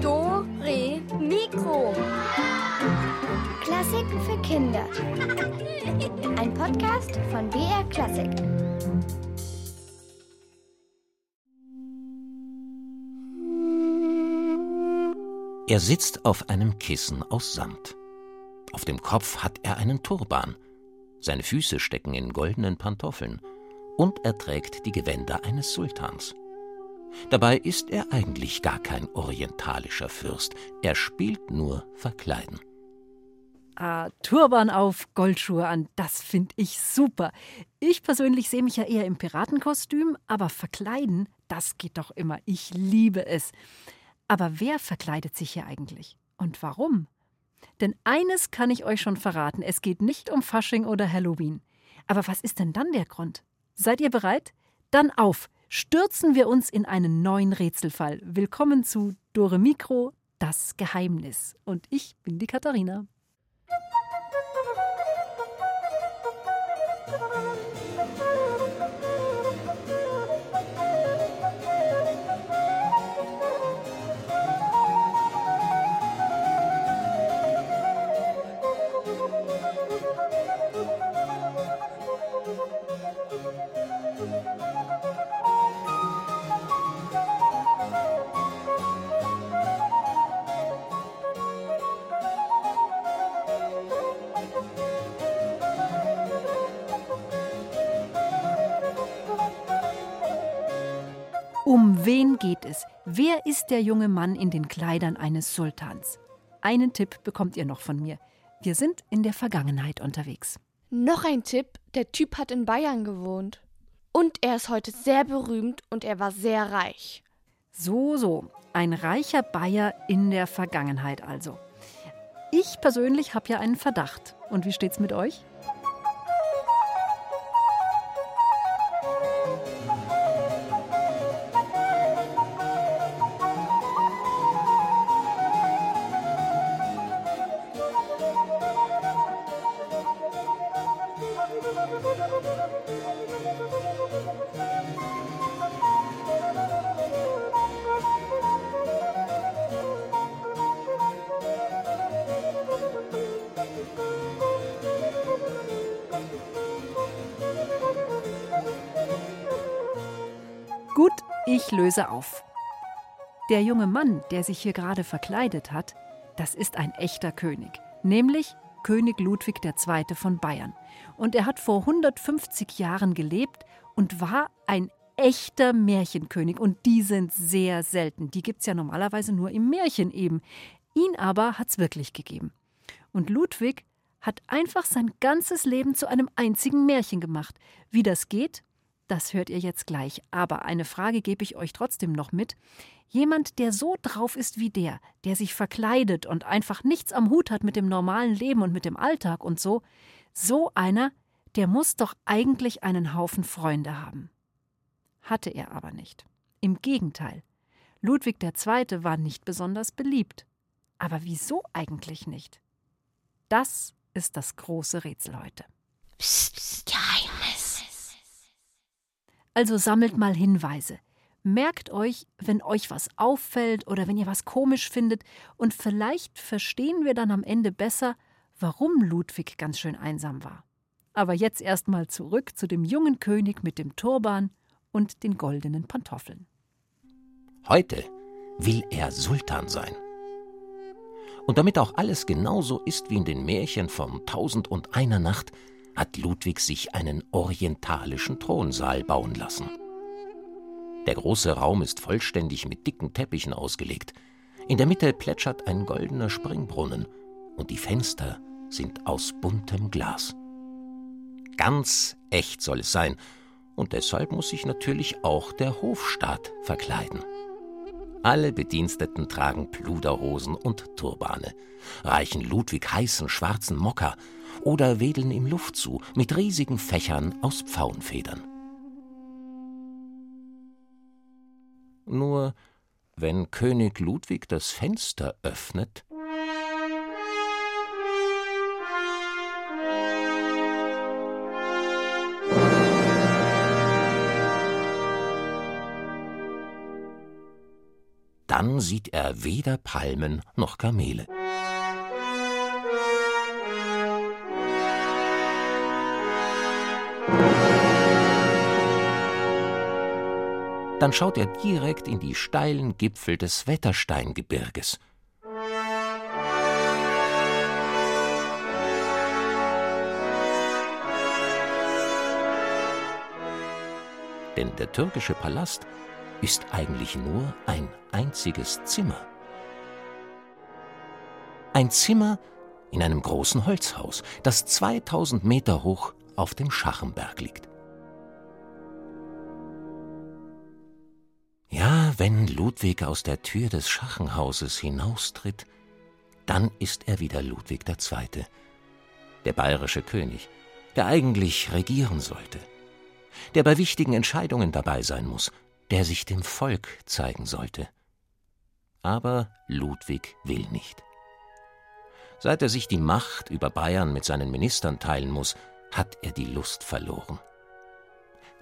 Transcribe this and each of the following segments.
Do, Re, Mikro. Klassiken für Kinder. Ein Podcast von BR Klassik. Er sitzt auf einem Kissen aus Samt. Auf dem Kopf hat er einen Turban. Seine Füße stecken in goldenen Pantoffeln. Und er trägt die Gewänder eines Sultans. Dabei ist er eigentlich gar kein orientalischer Fürst. Er spielt nur Verkleiden. Ah, Turban auf, Goldschuhe an, das finde ich super. Ich persönlich sehe mich ja eher im Piratenkostüm, aber verkleiden, das geht doch immer. Ich liebe es. Aber wer verkleidet sich hier eigentlich? Und warum? Denn eines kann ich euch schon verraten: es geht nicht um Fasching oder Halloween. Aber was ist denn dann der Grund? Seid ihr bereit? Dann auf! Stürzen wir uns in einen neuen Rätselfall. Willkommen zu Dore Mikro, das Geheimnis. Und ich bin die Katharina. Um wen geht es? Wer ist der junge Mann in den Kleidern eines Sultans? Einen Tipp bekommt ihr noch von mir. Wir sind in der Vergangenheit unterwegs. Noch ein Tipp: der Typ hat in Bayern gewohnt. Und er ist heute sehr berühmt und er war sehr reich. So, so. Ein reicher Bayer in der Vergangenheit also. Ich persönlich habe ja einen Verdacht. Und wie steht's mit euch? Ich löse auf. Der junge Mann, der sich hier gerade verkleidet hat, das ist ein echter König, nämlich König Ludwig II. von Bayern. Und er hat vor 150 Jahren gelebt und war ein echter Märchenkönig. Und die sind sehr selten. Die gibt es ja normalerweise nur im Märchen eben. Ihn aber hat es wirklich gegeben. Und Ludwig hat einfach sein ganzes Leben zu einem einzigen Märchen gemacht. Wie das geht, das hört ihr jetzt gleich. Aber eine Frage gebe ich euch trotzdem noch mit. Jemand, der so drauf ist wie der, der sich verkleidet und einfach nichts am Hut hat mit dem normalen Leben und mit dem Alltag und so, so einer, der muss doch eigentlich einen Haufen Freunde haben. Hatte er aber nicht. Im Gegenteil. Ludwig II. war nicht besonders beliebt. Aber wieso eigentlich nicht? Das ist das große Rätsel heute. Psst, psst, Geheimnis. Also sammelt mal Hinweise. Merkt euch, wenn euch was auffällt oder wenn ihr was komisch findet, und vielleicht verstehen wir dann am Ende besser, warum Ludwig ganz schön einsam war. Aber jetzt erstmal zurück zu dem jungen König mit dem Turban und den goldenen Pantoffeln. Heute will er Sultan sein. Und damit auch alles genauso ist wie in den Märchen von Tausend und einer Nacht, hat Ludwig sich einen orientalischen Thronsaal bauen lassen. Der große Raum ist vollständig mit dicken Teppichen ausgelegt. In der Mitte plätschert ein goldener Springbrunnen und die Fenster sind aus buntem Glas. Ganz echt soll es sein, und deshalb muss sich natürlich auch der Hofstaat verkleiden. Alle Bediensteten tragen Pluderhosen und Turbane, reichen Ludwig heißen schwarzen Mocker oder wedeln ihm Luft zu mit riesigen Fächern aus Pfauenfedern. Nur wenn König Ludwig das Fenster öffnet, dann sieht er weder Palmen noch Kamele. Dann schaut er direkt in die steilen Gipfel des Wettersteingebirges. Denn der türkische Palast ist eigentlich nur ein einziges Zimmer. Ein Zimmer in einem großen Holzhaus, das 2000 Meter hoch auf dem Schachenberg liegt. Wenn Ludwig aus der Tür des Schachenhauses hinaustritt, dann ist er wieder Ludwig II., der bayerische König, der eigentlich regieren sollte, der bei wichtigen Entscheidungen dabei sein muss, der sich dem Volk zeigen sollte. Aber Ludwig will nicht. Seit er sich die Macht über Bayern mit seinen Ministern teilen muss, hat er die Lust verloren.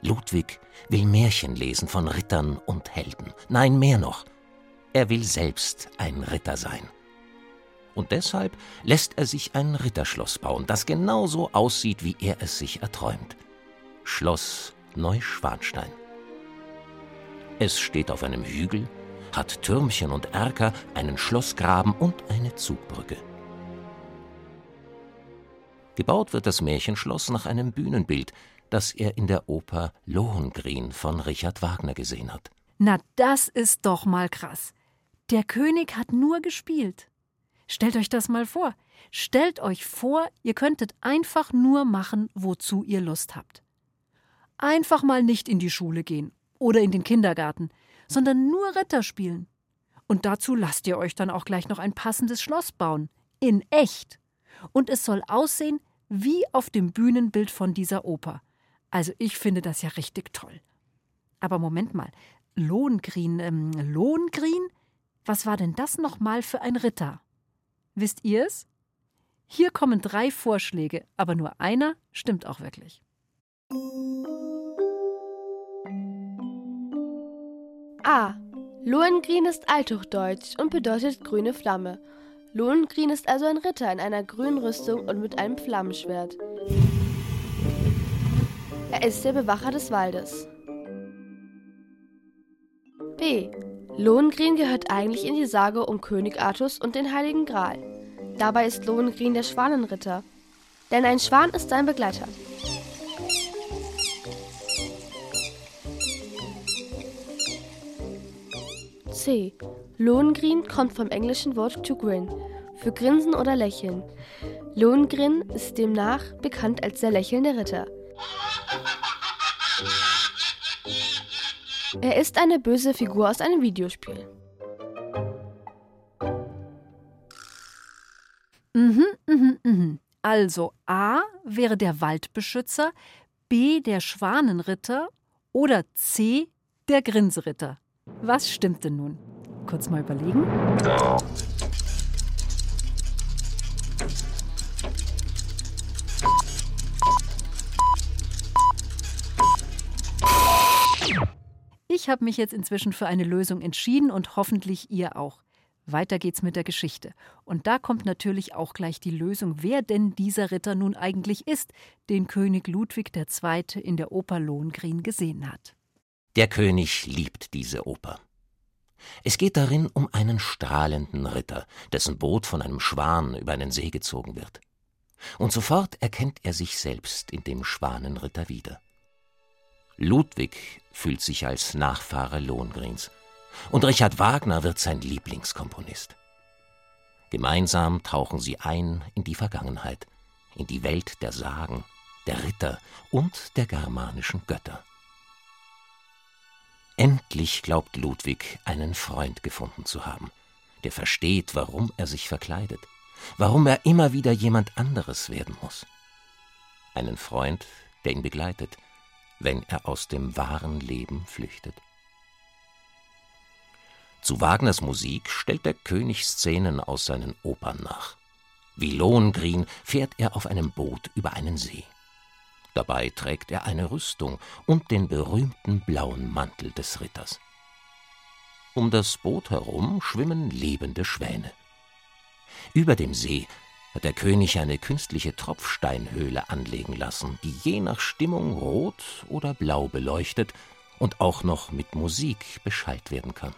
Ludwig will Märchen lesen von Rittern und Helden. Nein, mehr noch. Er will selbst ein Ritter sein. Und deshalb lässt er sich ein Ritterschloss bauen, das genauso aussieht, wie er es sich erträumt. Schloss Neuschwanstein. Es steht auf einem Hügel, hat Türmchen und Erker, einen Schlossgraben und eine Zugbrücke. Gebaut wird das Märchenschloss nach einem Bühnenbild, das er in der Oper Lohengrin von Richard Wagner gesehen hat. Na, das ist doch mal krass. Der König hat nur gespielt. Stellt euch das mal vor. Stellt euch vor, ihr könntet einfach nur machen, wozu ihr Lust habt. Einfach mal nicht in die Schule gehen oder in den Kindergarten, sondern nur Ritter spielen. Und dazu lasst ihr euch dann auch gleich noch ein passendes Schloss bauen. In echt. Und es soll aussehen wie auf dem Bühnenbild von dieser Oper. Also ich finde das ja richtig toll. Aber Moment mal, Lohengrin, ähm, Lohengrin? Was war denn das nochmal für ein Ritter? Wisst ihr es? Hier kommen drei Vorschläge, aber nur einer stimmt auch wirklich. A. Lohengrin ist Althochdeutsch und bedeutet grüne Flamme. Lohengrin ist also ein Ritter in einer grünen Rüstung und mit einem Flammenschwert. Er ist der Bewacher des Waldes. B. Lohengrin gehört eigentlich in die Sage um König Artus und den Heiligen Gral. Dabei ist Lohengrin der Schwanenritter, denn ein Schwan ist sein Begleiter. C. Lohengrin kommt vom englischen Wort to grin, für Grinsen oder Lächeln. Lohengrin ist demnach bekannt als der lächelnde Ritter. Er ist eine böse Figur aus einem Videospiel. Mhm, mhm, mhm. Also A wäre der Waldbeschützer, B der Schwanenritter oder C der Grinseritter. Was stimmt denn nun? Kurz mal überlegen. Ich habe mich jetzt inzwischen für eine Lösung entschieden und hoffentlich ihr auch. Weiter geht's mit der Geschichte. Und da kommt natürlich auch gleich die Lösung, wer denn dieser Ritter nun eigentlich ist, den König Ludwig II. in der Oper Lohengrin gesehen hat. Der König liebt diese Oper. Es geht darin um einen strahlenden Ritter, dessen Boot von einem Schwan über einen See gezogen wird. Und sofort erkennt er sich selbst in dem Schwanenritter wieder. Ludwig fühlt sich als Nachfahre Lohngrins und Richard Wagner wird sein Lieblingskomponist. Gemeinsam tauchen sie ein in die Vergangenheit, in die Welt der Sagen, der Ritter und der germanischen Götter. Endlich glaubt Ludwig, einen Freund gefunden zu haben, der versteht, warum er sich verkleidet, warum er immer wieder jemand anderes werden muss. Einen Freund, der ihn begleitet, wenn er aus dem wahren Leben flüchtet. Zu Wagners Musik stellt der König Szenen aus seinen Opern nach. Wie Lohengrin fährt er auf einem Boot über einen See. Dabei trägt er eine Rüstung und den berühmten blauen Mantel des Ritters. Um das Boot herum schwimmen lebende Schwäne. Über dem See hat der König eine künstliche Tropfsteinhöhle anlegen lassen, die je nach Stimmung rot oder blau beleuchtet und auch noch mit Musik beschallt werden kann.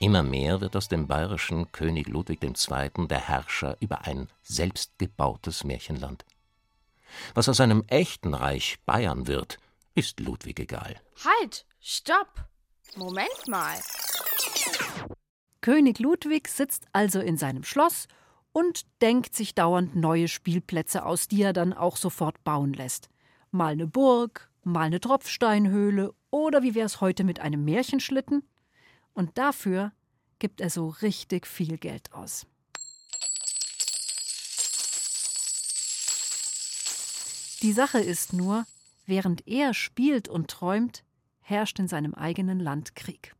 Immer mehr wird aus dem bayerischen König Ludwig II. der Herrscher über ein selbstgebautes Märchenland. Was aus einem echten Reich Bayern wird, ist Ludwig egal. Halt! Stopp! Moment mal. König Ludwig sitzt also in seinem Schloss und denkt sich dauernd neue Spielplätze aus, die er dann auch sofort bauen lässt. Mal eine Burg, mal eine Tropfsteinhöhle oder wie wär's heute mit einem Märchenschlitten? Und dafür gibt er so richtig viel Geld aus. Die Sache ist nur, während er spielt und träumt, herrscht in seinem eigenen Land Krieg.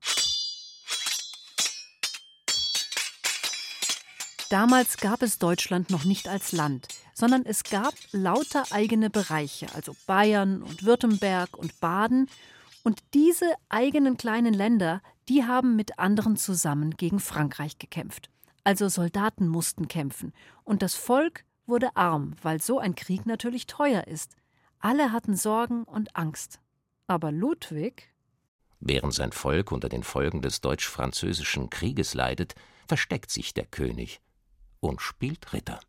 Damals gab es Deutschland noch nicht als Land, sondern es gab lauter eigene Bereiche, also Bayern und Württemberg und Baden. Und diese eigenen kleinen Länder, die haben mit anderen zusammen gegen Frankreich gekämpft. Also Soldaten mussten kämpfen. Und das Volk wurde arm, weil so ein Krieg natürlich teuer ist. Alle hatten Sorgen und Angst. Aber Ludwig. Während sein Volk unter den Folgen des deutsch-französischen Krieges leidet, versteckt sich der König und spielt Ritter.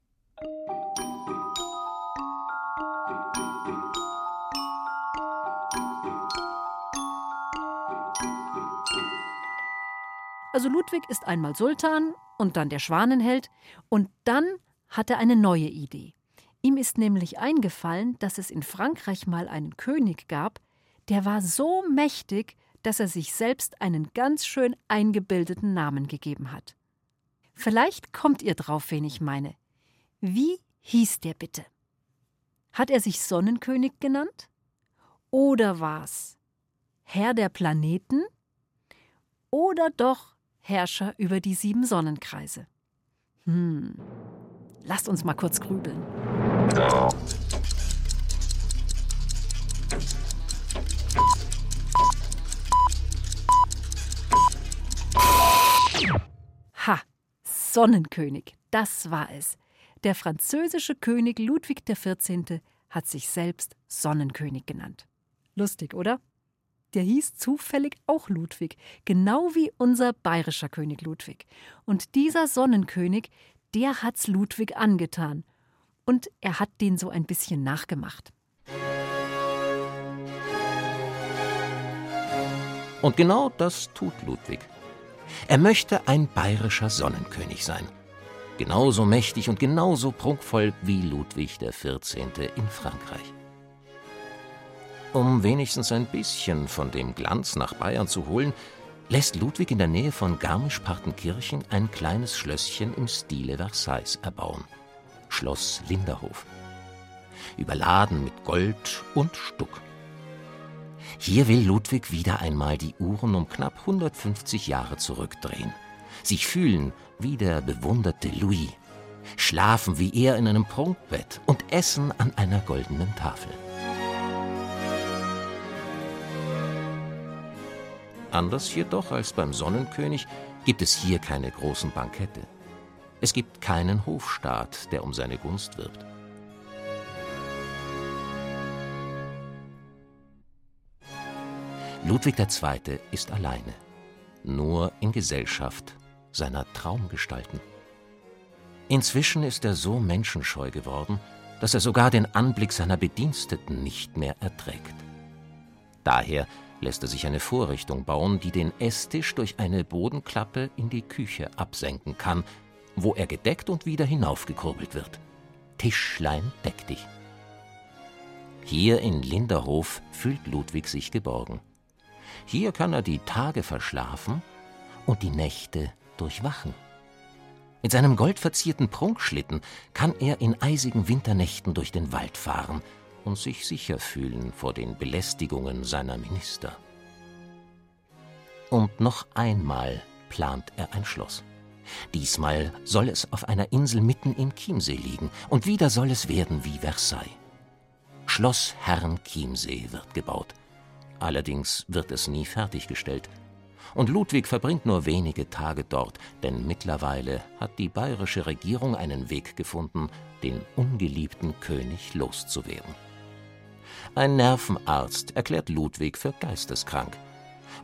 Also Ludwig ist einmal Sultan und dann der Schwanenheld und dann hat er eine neue Idee. Ihm ist nämlich eingefallen, dass es in Frankreich mal einen König gab, der war so mächtig, dass er sich selbst einen ganz schön eingebildeten Namen gegeben hat. Vielleicht kommt ihr drauf, wen ich meine. Wie hieß der bitte? Hat er sich Sonnenkönig genannt? Oder war's Herr der Planeten? Oder doch Herrscher über die sieben Sonnenkreise? Hm, lasst uns mal kurz grübeln. Sonnenkönig, das war es. Der französische König Ludwig XIV. hat sich selbst Sonnenkönig genannt. Lustig, oder? Der hieß zufällig auch Ludwig, genau wie unser bayerischer König Ludwig. Und dieser Sonnenkönig, der hat's Ludwig angetan. Und er hat den so ein bisschen nachgemacht. Und genau das tut Ludwig. Er möchte ein bayerischer Sonnenkönig sein. Genauso mächtig und genauso prunkvoll wie Ludwig XIV. in Frankreich. Um wenigstens ein bisschen von dem Glanz nach Bayern zu holen, lässt Ludwig in der Nähe von Garmisch-Partenkirchen ein kleines Schlösschen im Stile Versailles erbauen. Schloss Linderhof. Überladen mit Gold und Stuck. Hier will Ludwig wieder einmal die Uhren um knapp 150 Jahre zurückdrehen. Sich fühlen wie der bewunderte Louis, schlafen wie er in einem Prunkbett und essen an einer goldenen Tafel. Anders jedoch als beim Sonnenkönig gibt es hier keine großen Bankette. Es gibt keinen Hofstaat, der um seine Gunst wirbt. Ludwig II. ist alleine, nur in Gesellschaft seiner Traumgestalten. Inzwischen ist er so menschenscheu geworden, dass er sogar den Anblick seiner Bediensteten nicht mehr erträgt. Daher lässt er sich eine Vorrichtung bauen, die den Esstisch durch eine Bodenklappe in die Küche absenken kann, wo er gedeckt und wieder hinaufgekurbelt wird. Tischlein deck dich. Hier in Linderhof fühlt Ludwig sich geborgen. Hier kann er die Tage verschlafen und die Nächte durchwachen. Mit seinem goldverzierten Prunkschlitten kann er in eisigen Winternächten durch den Wald fahren und sich sicher fühlen vor den Belästigungen seiner Minister. Und noch einmal plant er ein Schloss. Diesmal soll es auf einer Insel mitten im Chiemsee liegen, und wieder soll es werden wie Versailles. Schloss Herrn Chiemsee wird gebaut. Allerdings wird es nie fertiggestellt. Und Ludwig verbringt nur wenige Tage dort, denn mittlerweile hat die bayerische Regierung einen Weg gefunden, den ungeliebten König loszuwerden. Ein Nervenarzt erklärt Ludwig für geisteskrank,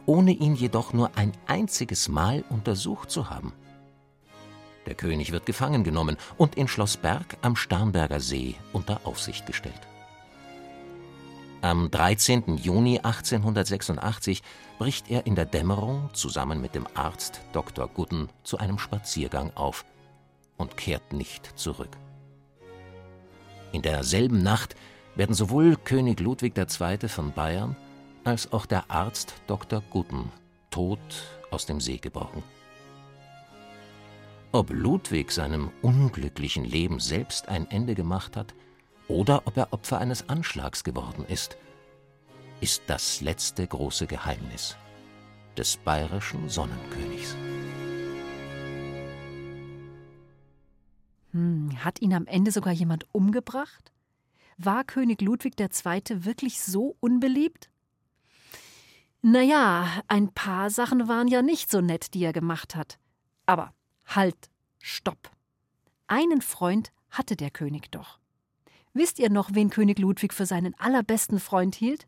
ohne ihn jedoch nur ein einziges Mal untersucht zu haben. Der König wird gefangen genommen und in Schloss Berg am Starnberger See unter Aufsicht gestellt. Am 13. Juni 1886 bricht er in der Dämmerung zusammen mit dem Arzt Dr. Gudden zu einem Spaziergang auf und kehrt nicht zurück. In derselben Nacht werden sowohl König Ludwig II. von Bayern als auch der Arzt Dr. Gudden tot aus dem See geborgen. Ob Ludwig seinem unglücklichen Leben selbst ein Ende gemacht hat oder ob er Opfer eines Anschlags geworden ist, ist das letzte große Geheimnis des bayerischen Sonnenkönigs. Hm, hat ihn am Ende sogar jemand umgebracht? War König Ludwig II. wirklich so unbeliebt? Naja, ein paar Sachen waren ja nicht so nett, die er gemacht hat. Aber Halt, stopp. Einen Freund hatte der König doch. Wisst ihr noch, wen König Ludwig für seinen allerbesten Freund hielt?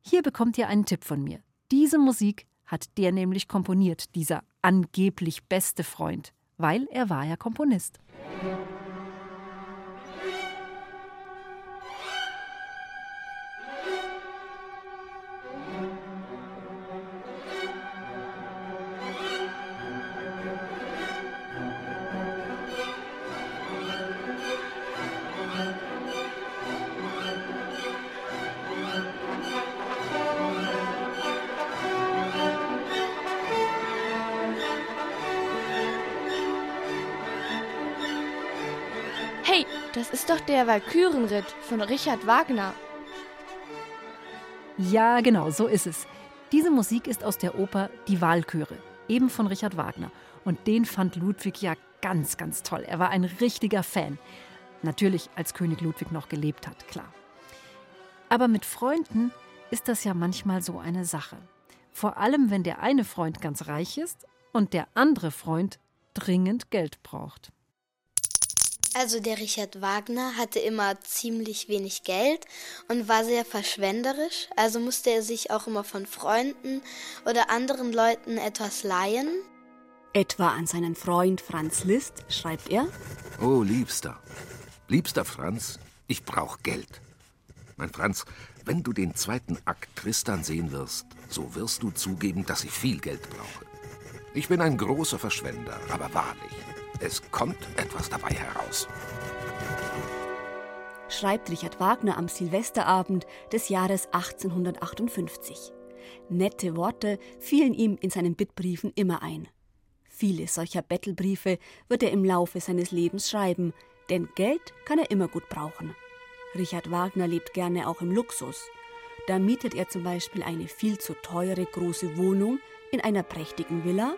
Hier bekommt ihr einen Tipp von mir. Diese Musik hat der nämlich komponiert, dieser angeblich beste Freund, weil er war ja Komponist. Der Walkürenritt von Richard Wagner. Ja, genau, so ist es. Diese Musik ist aus der Oper Die Walküre, eben von Richard Wagner. Und den fand Ludwig ja ganz, ganz toll. Er war ein richtiger Fan. Natürlich, als König Ludwig noch gelebt hat, klar. Aber mit Freunden ist das ja manchmal so eine Sache. Vor allem, wenn der eine Freund ganz reich ist und der andere Freund dringend Geld braucht. Also der Richard Wagner hatte immer ziemlich wenig Geld und war sehr verschwenderisch, also musste er sich auch immer von Freunden oder anderen Leuten etwas leihen. Etwa an seinen Freund Franz Liszt schreibt er: Oh, Liebster, liebster Franz, ich brauch Geld. Mein Franz, wenn du den zweiten Akt Tristan sehen wirst, so wirst du zugeben, dass ich viel Geld brauche. Ich bin ein großer Verschwender, aber wahrlich, es kommt etwas dabei heraus. Schreibt Richard Wagner am Silvesterabend des Jahres 1858. Nette Worte fielen ihm in seinen Bittbriefen immer ein. Viele solcher Bettelbriefe wird er im Laufe seines Lebens schreiben, denn Geld kann er immer gut brauchen. Richard Wagner lebt gerne auch im Luxus. Da mietet er zum Beispiel eine viel zu teure große Wohnung in einer prächtigen Villa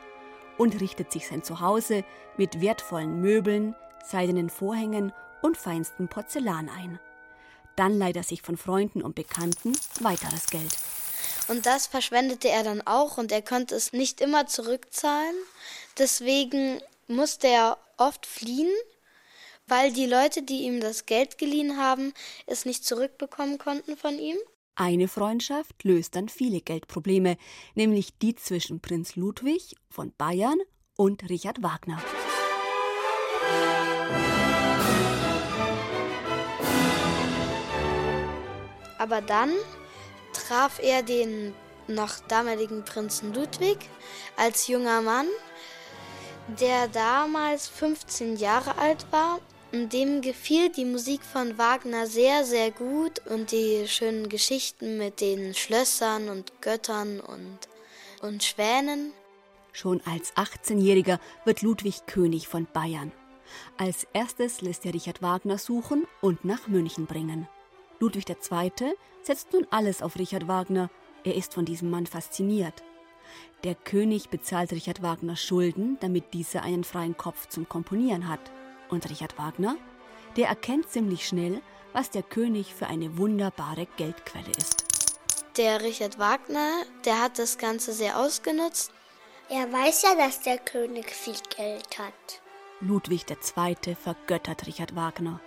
und richtet sich sein Zuhause mit wertvollen Möbeln, seidenen Vorhängen und feinstem Porzellan ein. Dann leiht er sich von Freunden und Bekannten weiteres Geld. Und das verschwendete er dann auch und er konnte es nicht immer zurückzahlen. Deswegen musste er oft fliehen, weil die Leute, die ihm das Geld geliehen haben, es nicht zurückbekommen konnten von ihm. Eine Freundschaft löst dann viele Geldprobleme, nämlich die zwischen Prinz Ludwig von Bayern und Richard Wagner. Aber dann traf er den noch damaligen Prinzen Ludwig als junger Mann, der damals 15 Jahre alt war. Und dem gefiel die Musik von Wagner sehr, sehr gut und die schönen Geschichten mit den Schlössern und Göttern und, und Schwänen. Schon als 18-Jähriger wird Ludwig König von Bayern. Als erstes lässt er Richard Wagner suchen und nach München bringen. Ludwig II. setzt nun alles auf Richard Wagner. Er ist von diesem Mann fasziniert. Der König bezahlt Richard Wagner Schulden, damit dieser einen freien Kopf zum Komponieren hat. Und Richard Wagner, der erkennt ziemlich schnell, was der König für eine wunderbare Geldquelle ist. der Richard Wagner, der hat das Ganze sehr ausgenutzt. Er weiß ja, dass der König viel Geld hat. Ludwig II. vergöttert Richard Wagner.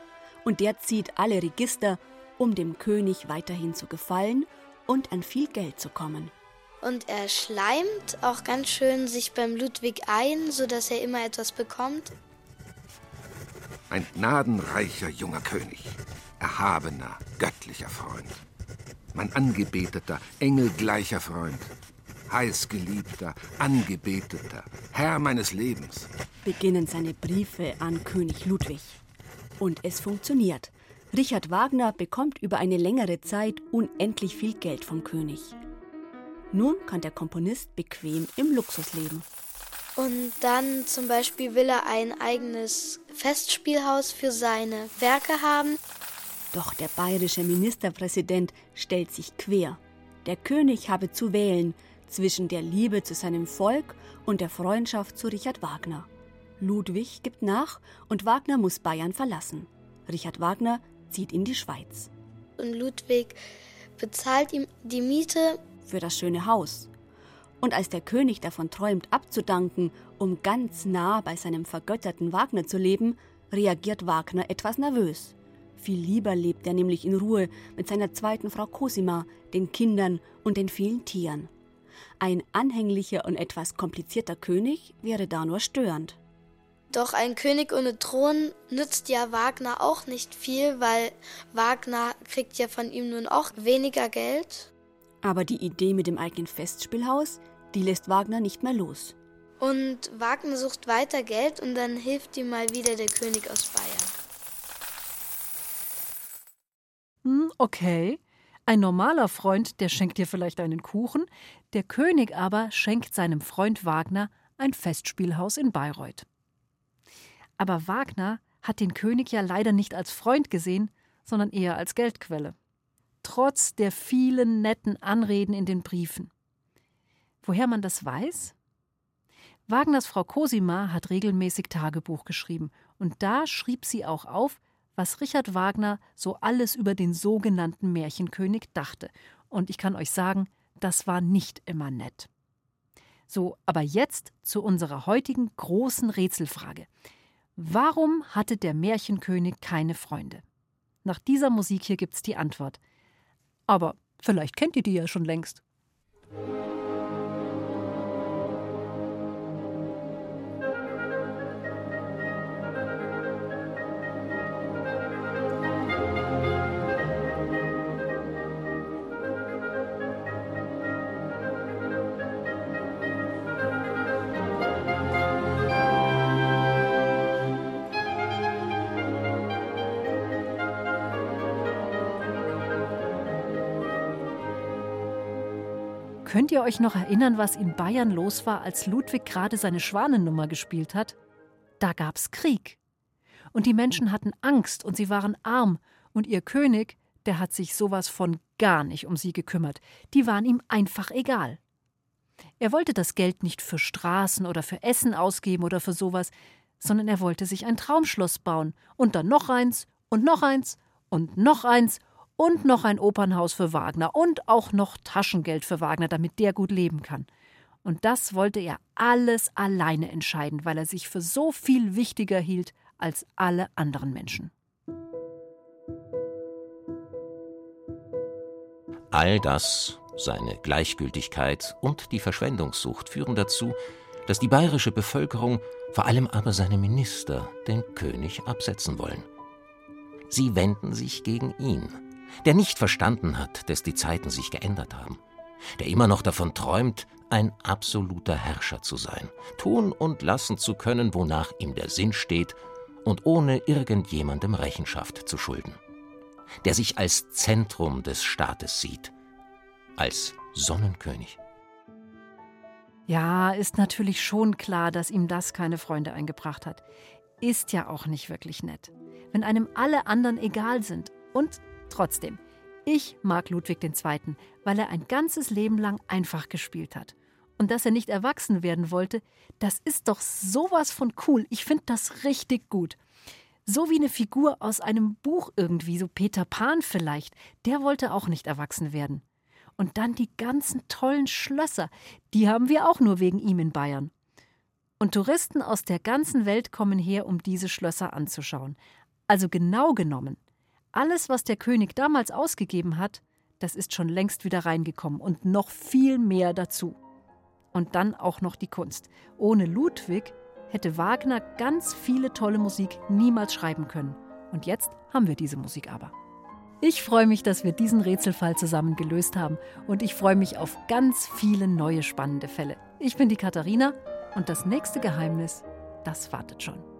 Und der zieht alle Register, um dem König weiterhin zu gefallen und an viel Geld zu kommen. Und er schleimt auch ganz schön sich beim Ludwig ein, sodass er immer etwas bekommt. Ein gnadenreicher junger König, erhabener, göttlicher Freund, mein angebeteter, engelgleicher Freund, heißgeliebter, angebeteter, Herr meines Lebens. Beginnen seine Briefe an König Ludwig. Und es funktioniert. Richard Wagner bekommt über eine längere Zeit unendlich viel Geld vom König. Nun kann der Komponist bequem im Luxus leben. Und dann zum Beispiel will er ein eigenes Festspielhaus für seine Werke haben. Doch der bayerische Ministerpräsident stellt sich quer. Der König habe zu wählen zwischen der Liebe zu seinem Volk und der Freundschaft zu Richard Wagner. Ludwig gibt nach und Wagner muss Bayern verlassen. Richard Wagner zieht in die Schweiz. Und Ludwig bezahlt ihm die Miete für das schöne Haus. Und als der König davon träumt, abzudanken, um ganz nah bei seinem vergötterten Wagner zu leben, reagiert Wagner etwas nervös. Viel lieber lebt er nämlich in Ruhe mit seiner zweiten Frau Cosima, den Kindern und den vielen Tieren. Ein anhänglicher und etwas komplizierter König wäre da nur störend. Doch ein König ohne Thron nützt ja Wagner auch nicht viel, weil Wagner kriegt ja von ihm nun auch weniger Geld. Aber die Idee mit dem eigenen Festspielhaus, die lässt Wagner nicht mehr los. Und Wagner sucht weiter Geld und dann hilft ihm mal wieder der König aus Bayern. Hm, okay. Ein normaler Freund, der schenkt dir vielleicht einen Kuchen, der König aber schenkt seinem Freund Wagner ein Festspielhaus in Bayreuth. Aber Wagner hat den König ja leider nicht als Freund gesehen, sondern eher als Geldquelle. Trotz der vielen netten Anreden in den Briefen. Woher man das weiß? Wagners Frau Cosima hat regelmäßig Tagebuch geschrieben und da schrieb sie auch auf, was Richard Wagner so alles über den sogenannten Märchenkönig dachte. Und ich kann euch sagen, das war nicht immer nett. So, aber jetzt zu unserer heutigen großen Rätselfrage. Warum hatte der Märchenkönig keine Freunde? Nach dieser Musik hier gibt's die Antwort. Aber vielleicht kennt ihr die ja schon längst. Könnt ihr euch noch erinnern, was in Bayern los war, als Ludwig gerade seine Schwanennummer gespielt hat? Da gab's Krieg. Und die Menschen hatten Angst und sie waren arm. Und ihr König, der hat sich sowas von gar nicht um sie gekümmert. Die waren ihm einfach egal. Er wollte das Geld nicht für Straßen oder für Essen ausgeben oder für sowas, sondern er wollte sich ein Traumschloss bauen und dann noch eins und noch eins und noch eins und noch ein Opernhaus für Wagner und auch noch Taschengeld für Wagner, damit der gut leben kann. Und das wollte er alles alleine entscheiden, weil er sich für so viel wichtiger hielt als alle anderen Menschen. All das, seine Gleichgültigkeit und die Verschwendungssucht führen dazu, dass die bayerische Bevölkerung, vor allem aber seine Minister, den König absetzen wollen. Sie wenden sich gegen ihn, der nicht verstanden hat, dass die Zeiten sich geändert haben, der immer noch davon träumt, ein absoluter Herrscher zu sein, tun und lassen zu können, wonach ihm der Sinn steht und ohne irgendjemandem Rechenschaft zu schulden, der sich als Zentrum des Staates sieht, als Sonnenkönig. Ja, ist natürlich schon klar, dass ihm das keine Freunde eingebracht hat. Ist ja auch nicht wirklich nett. Wenn einem alle anderen egal sind und Trotzdem, ich mag Ludwig II., weil er ein ganzes Leben lang einfach gespielt hat. Und dass er nicht erwachsen werden wollte, das ist doch sowas von cool. Ich finde das richtig gut. So wie eine Figur aus einem Buch irgendwie, so Peter Pan vielleicht, der wollte auch nicht erwachsen werden. Und dann die ganzen tollen Schlösser, die haben wir auch nur wegen ihm in Bayern. Und Touristen aus der ganzen Welt kommen her, um diese Schlösser anzuschauen. Also genau genommen, alles, was der König damals ausgegeben hat, das ist schon längst wieder reingekommen und noch viel mehr dazu. Und dann auch noch die Kunst. Ohne Ludwig hätte Wagner ganz viele tolle Musik niemals schreiben können. Und jetzt haben wir diese Musik aber. Ich freue mich, dass wir diesen Rätselfall zusammen gelöst haben und ich freue mich auf ganz viele neue spannende Fälle. Ich bin die Katharina und das nächste Geheimnis, das wartet schon.